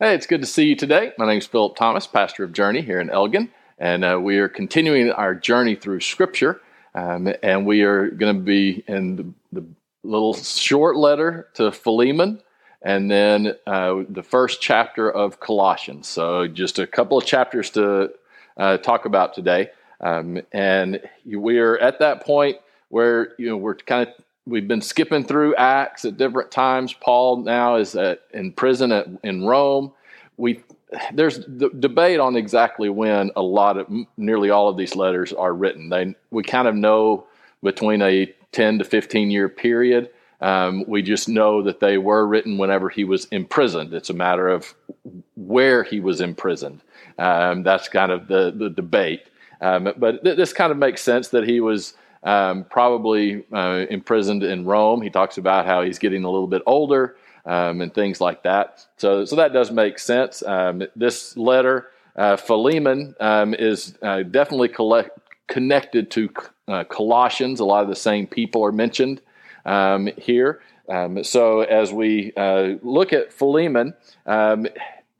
Hey, it's good to see you today. My name is Philip Thomas, pastor of Journey here in Elgin, and uh, we are continuing our journey through Scripture. Um, and we are going to be in the, the, little short letter to Philemon, and then uh, the first chapter of Colossians. So, just a couple of chapters to uh, talk about today. Um, and we are at that point where you know we're kind of we've been skipping through Acts at different times. Paul now is at, in prison at, in Rome. We there's the debate on exactly when a lot of nearly all of these letters are written. They we kind of know between a 10 to 15 year period. Um, we just know that they were written whenever he was imprisoned. It's a matter of where he was imprisoned. Um, that's kind of the the debate. Um, but th- this kind of makes sense that he was um, probably uh, imprisoned in Rome. He talks about how he's getting a little bit older um, and things like that. So, so that does make sense. Um, this letter, uh, Philemon, um, is uh, definitely collect, connected to uh, Colossians. A lot of the same people are mentioned um, here. Um, so, as we uh, look at Philemon,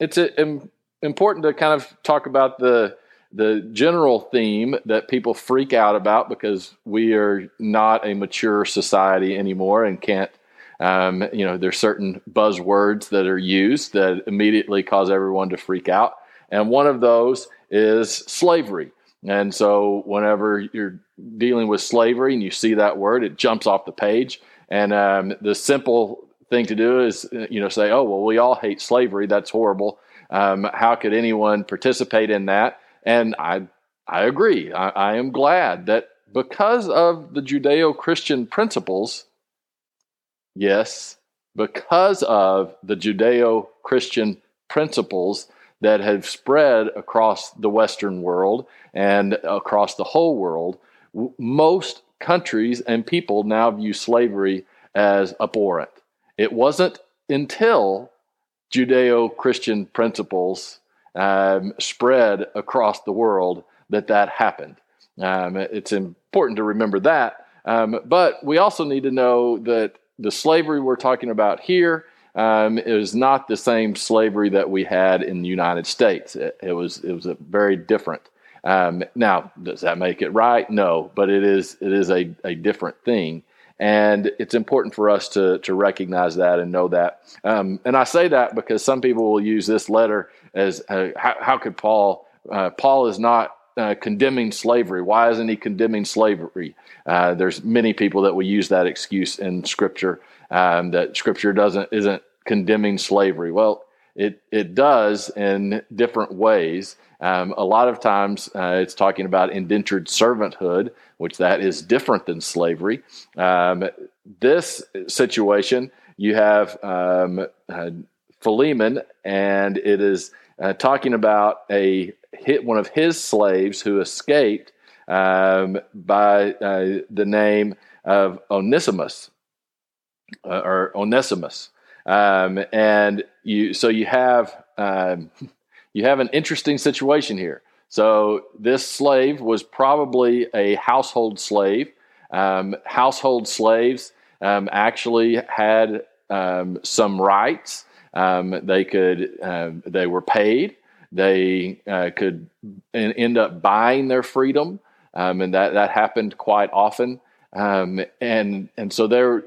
it's a, important to kind of talk about the the general theme that people freak out about because we are not a mature society anymore and can't um, you know there's certain buzzwords that are used that immediately cause everyone to freak out. And one of those is slavery. And so whenever you're dealing with slavery and you see that word it jumps off the page. And um, the simple thing to do is you know say oh well we all hate slavery. That's horrible. Um, how could anyone participate in that and I, I agree. I, I am glad that because of the Judeo Christian principles, yes, because of the Judeo Christian principles that have spread across the Western world and across the whole world, most countries and people now view slavery as abhorrent. It wasn't until Judeo Christian principles um, spread across the world that that happened. Um, it's important to remember that. Um, but we also need to know that the slavery we're talking about here um, is not the same slavery that we had in the United States. It, it was it was a very different. Um, now, does that make it right? No, but it is it is a, a different thing. And it's important for us to, to recognize that and know that. Um, and I say that because some people will use this letter as uh, how, how, could Paul, uh, Paul is not uh, condemning slavery. Why isn't he condemning slavery? Uh, there's many people that will use that excuse in Scripture um, that Scripture doesn't isn't condemning slavery. Well, it it does in different ways. Um, a lot of times, uh, it's talking about indentured servanthood, which that is different than slavery. Um, this situation, you have um, uh, Philemon, and it is uh, talking about a hit one of his slaves who escaped um, by uh, the name of Onesimus uh, or Onesimus, um, and you so you have um, you have an interesting situation here. So this slave was probably a household slave. Um, household slaves um, actually had um, some rights. Um, they could they were paid. They uh, could end up buying their freedom, and that that happened quite often. and and so there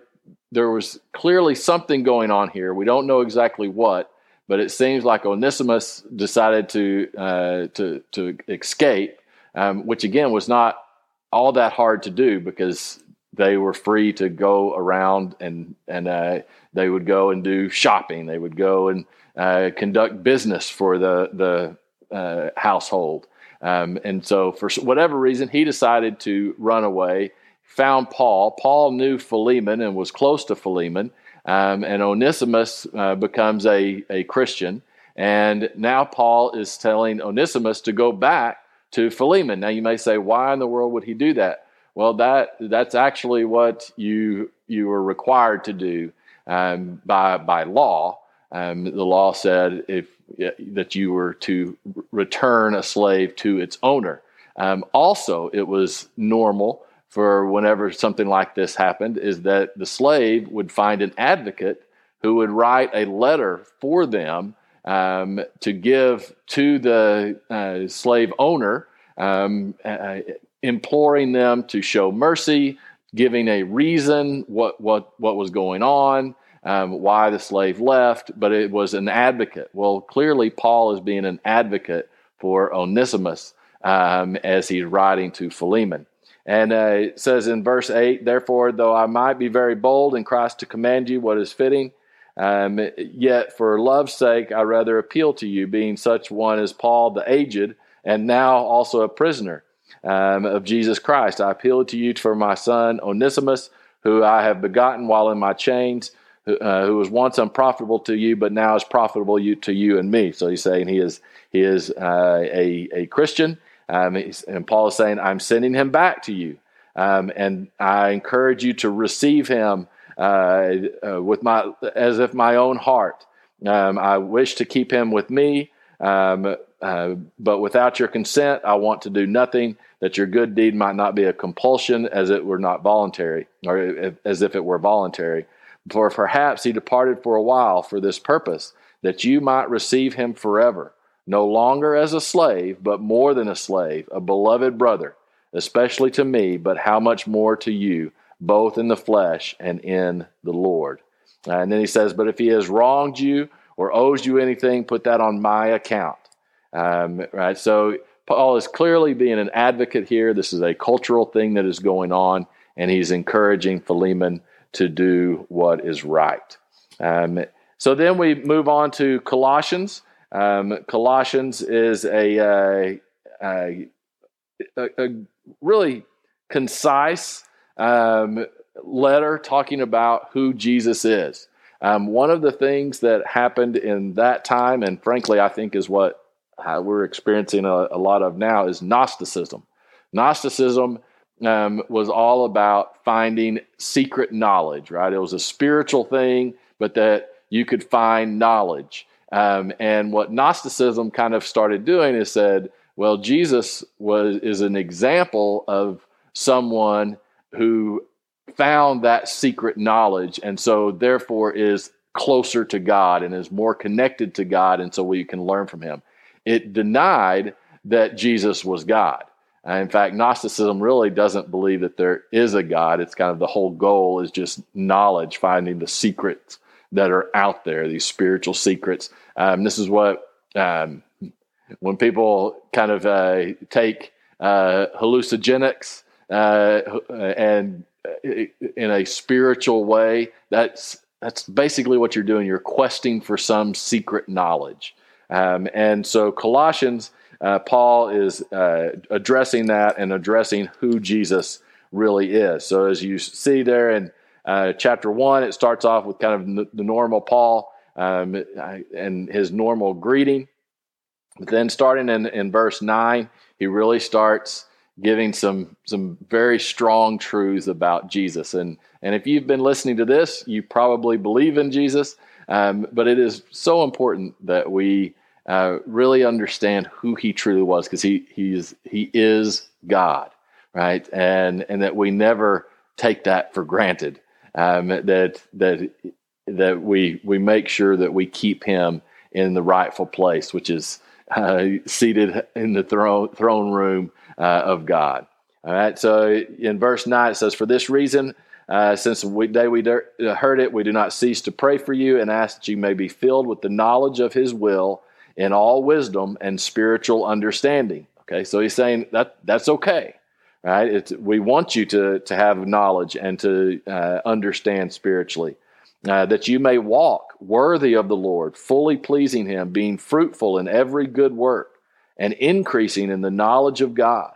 there was clearly something going on here. We don't know exactly what, but it seems like Onesimus decided to uh, to to escape, um, which again was not all that hard to do because they were free to go around and and uh, they would go and do shopping. They would go and uh, conduct business for the the uh, household. Um, and so, for whatever reason, he decided to run away. Found Paul. Paul knew Philemon and was close to Philemon. Um, and Onesimus uh, becomes a, a Christian. And now Paul is telling Onesimus to go back to Philemon. Now you may say, why in the world would he do that? Well, that that's actually what you you were required to do um, by by law. Um, the law said if that you were to return a slave to its owner. Um, also, it was normal for whenever something like this happened is that the slave would find an advocate who would write a letter for them um, to give to the uh, slave owner, um, uh, imploring them to show mercy, giving a reason what what what was going on, um, why the slave left, but it was an advocate. Well, clearly Paul is being an advocate for Onesimus um, as he's writing to Philemon. And uh, it says in verse 8, Therefore, though I might be very bold in Christ to command you what is fitting, um, yet for love's sake I rather appeal to you, being such one as Paul the aged, and now also a prisoner um, of Jesus Christ. I appeal to you for my son Onesimus, who I have begotten while in my chains, who, uh, who was once unprofitable to you, but now is profitable you, to you and me. So he's saying he is he is uh, a a Christian, um, and Paul is saying I'm sending him back to you, um, and I encourage you to receive him uh, uh with my as if my own heart. Um, I wish to keep him with me. Um, uh, but without your consent, I want to do nothing that your good deed might not be a compulsion as it were not voluntary, or as if it were voluntary. For perhaps he departed for a while for this purpose, that you might receive him forever, no longer as a slave, but more than a slave, a beloved brother, especially to me, but how much more to you, both in the flesh and in the Lord. And then he says, But if he has wronged you or owes you anything, put that on my account. Um, right? So Paul is clearly being an advocate here. This is a cultural thing that is going on, and he's encouraging Philemon to do what is right. Um, so then we move on to Colossians. Um, Colossians is a, a, a, a really concise um, letter talking about who Jesus is. Um, one of the things that happened in that time, and frankly, I think is what we're experiencing a, a, lot of now is Gnosticism. Gnosticism um, was all about finding secret knowledge, right? It was a spiritual thing, but that you could find knowledge. Um, and what Gnosticism kind of started doing is said, well, Jesus was is an example of someone who found that secret knowledge, and so therefore is closer to God and is more connected to God, and so we can learn from Him it denied that Jesus was God. in fact, Gnosticism really doesn't believe that there is a God. It's kind of the whole goal is just knowledge, finding the secrets that are out there, these spiritual secrets. Um, this is what, um, when people kind of uh, take uh, hallucinogenics uh, and uh, in a spiritual way, that's that's basically what you're doing. You're questing for some secret knowledge. Um, and so Colossians, uh, Paul is uh, addressing that and addressing who Jesus really is. So as you see there in uh, chapter one, it starts off with kind of the normal Paul um, and his normal greeting. But then starting in, in verse nine, he really starts giving some some very strong truths about Jesus. And and if you've been listening to this, you probably believe in Jesus. Um, but it is so important that we uh, really understand who he truly was because he he is he is God, right? And and that we never take that for granted. Um, that that that we we make sure that we keep him in the rightful place, which is uh, seated in the throne throne room uh, of God. All right. So in verse nine it says, "For this reason." Uh, since the day we heard it, we do not cease to pray for you and ask that you may be filled with the knowledge of His will in all wisdom and spiritual understanding. Okay, so he's saying that that's okay, right? It's, we want you to to have knowledge and to uh, understand spiritually, uh, that you may walk worthy of the Lord, fully pleasing Him, being fruitful in every good work, and increasing in the knowledge of God,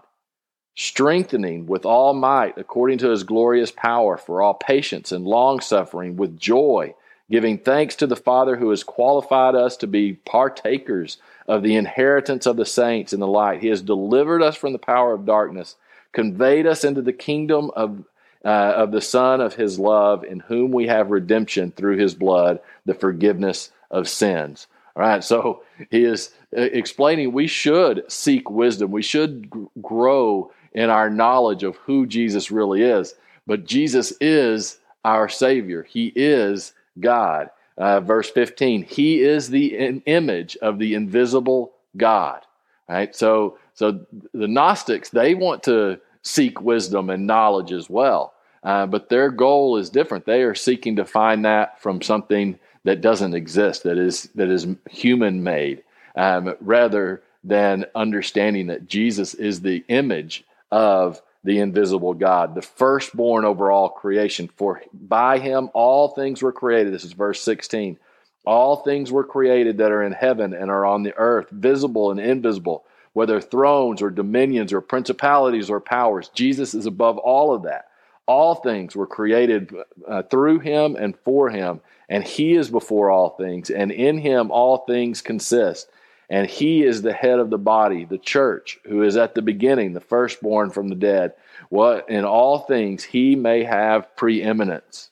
strengthening with all might according to His glorious power for all patience and long suffering with joy giving thanks to the Father who has qualified us to be partakers of the inheritance of the saints in the light. He has delivered us from the power of darkness, conveyed us into the kingdom of, uh, of the Son of His love, in whom we have redemption through His blood, the forgiveness of sins. All right, so he is uh, explaining we should seek wisdom, we should grow in our knowledge of who Jesus really is. But Jesus is our Savior, He is God. uh, verse 15. He is the image of the invisible God. Right? So, so the Gnostics, they want to seek wisdom and knowledge as well. Uh, but their goal is different. They are seeking to find that from something that doesn't exist, that is that is human made, um, rather than understanding that Jesus is the image of the invisible God, the firstborn over all creation. For by him all things were created. This is verse 16. All things were created that are in heaven and are on the earth, visible and invisible, whether thrones or dominions or principalities or powers. Jesus is above all of that. All things were created uh, through him and for him, and he is before all things, and in him all things consist. And he is the head of the body, the church, who is at the beginning, the firstborn from the dead. What in all things he may have preeminence.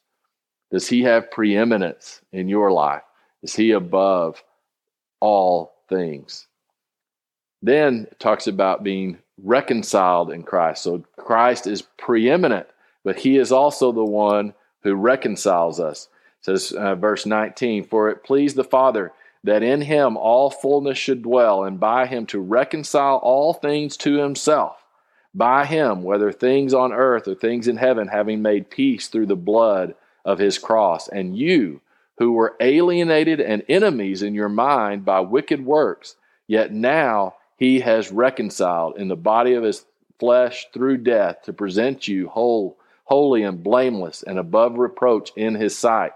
Does he have preeminence in your life? Is he above all things? Then it talks about being reconciled in Christ. So Christ is preeminent, but he is also the one who reconciles us. It says uh, verse 19, for it pleased the Father that in him all fullness should dwell, and by him to reconcile all things to himself. By him, whether things on earth or things in heaven, having made peace through the blood of his cross. And you, who were alienated and enemies in your mind by wicked works, yet now he has reconciled in the body of his flesh through death to present you whole, holy and blameless and above reproach in his sight.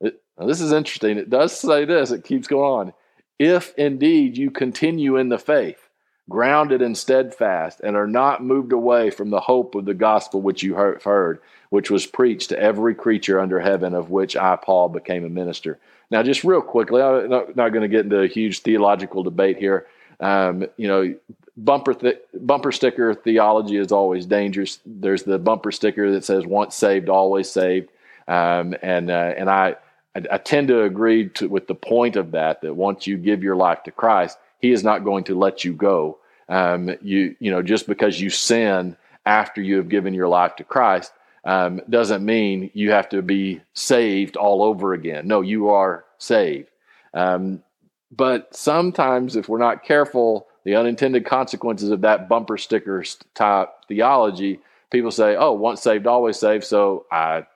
Now, this is interesting. It does say this, it keeps going on. If indeed you continue in the faith, grounded and steadfast, and are not moved away from the hope of the gospel which you have heard, which was preached to every creature under heaven, of which I, Paul, became a minister. Now, just real quickly, I'm not, not going to get into a huge theological debate here. Um, you know, bumper th- bumper sticker theology is always dangerous. There's the bumper sticker that says "once saved, always saved," um, and uh, and I I, I tend to agree to, with the point of that, that once you give your life to Christ, He is not going to let you go. Um, you, you know, just because you sin after you have given your life to Christ um, doesn't mean you have to be saved all over again. No, you are saved. Um, but sometimes, if we're not careful, the unintended consequences of that bumper sticker type theology, people say, oh, once saved, always saved. So I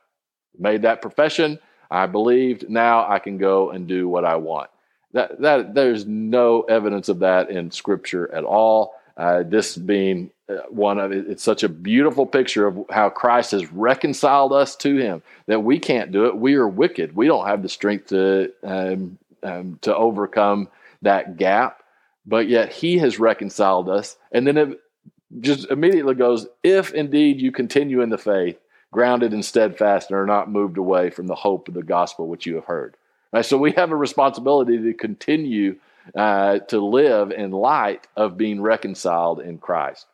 made that profession. I believed. Now I can go and do what I want. That that there's no evidence of that in Scripture at all. Uh, this being uh, one of it, it's such a beautiful picture of how Christ has reconciled us to Him that we can't do it. We are wicked. We don't have the strength to um, um, to overcome that gap, but yet He has reconciled us. And then it just immediately goes, if indeed you continue in the faith, grounded and steadfast and are not moved away from the hope of the gospel which you have heard. So we have a responsibility to continue uh, to live in light of being reconciled in Christ.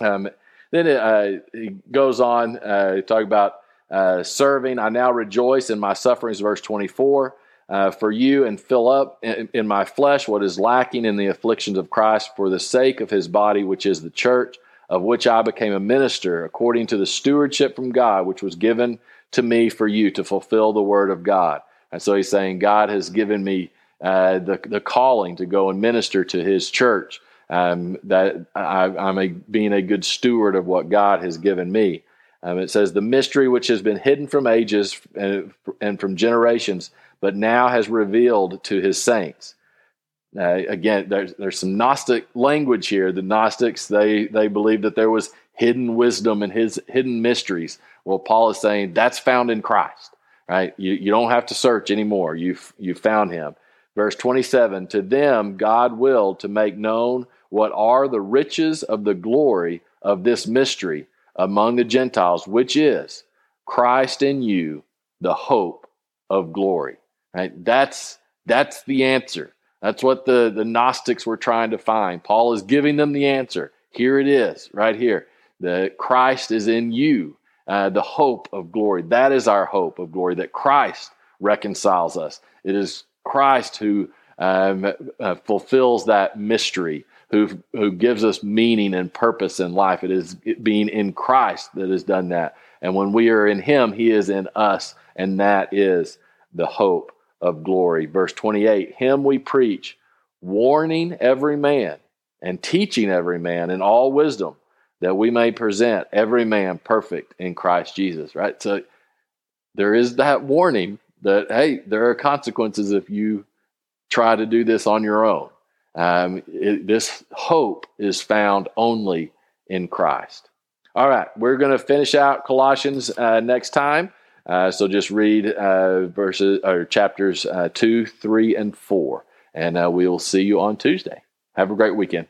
Um, then it, uh, it, goes on uh, to talk about uh, serving. I now rejoice in my sufferings, verse 24. Uh, for you and fill up in, in my flesh what is lacking in the afflictions of Christ for the sake of his body, which is the church of which I became a minister according to the stewardship from God, which was given to me for you to fulfill the word of God. And so he's saying, God has given me uh, the, the calling to go and minister to his church, um, that I, am a, being a good steward of what God has given me. Um, it says, the mystery which has been hidden from ages and, and from generations, but now has revealed to his saints. Again, there's, there's some Gnostic language here. The Gnostics they they believe that there was hidden wisdom and his hidden mysteries. Well, Paul is saying that's found in Christ, right? You you don't have to search anymore. You've you found him. Verse 27, to them God willed to make known what are the riches of the glory of this mystery among the Gentiles, which is Christ in you, the hope of glory. Right? That's that's the answer. That's what the, the Gnostics were trying to find. Paul is giving them the answer. Here it is, right here. The Christ is in you, uh, the hope of glory. That is our hope of glory, that Christ reconciles us. It is Christ who um, uh, fulfills that mystery, who, who gives us meaning and purpose in life. It is being in Christ that has done that. And when we are in Him, He is in us, and that is the hope of glory. Verse 28 Him we preach, warning every man and teaching every man in all wisdom, that we may present every man perfect in Christ Jesus. Right? So there is that warning that, hey, there are consequences if you try to do this on your own. Um, it, this hope is found only in Christ. All right, we're going to finish out Colossians uh, next time. Uh, so just read uh, verses or chapters uh, two, three, and four, and uh, we will see you on Tuesday. Have a great weekend.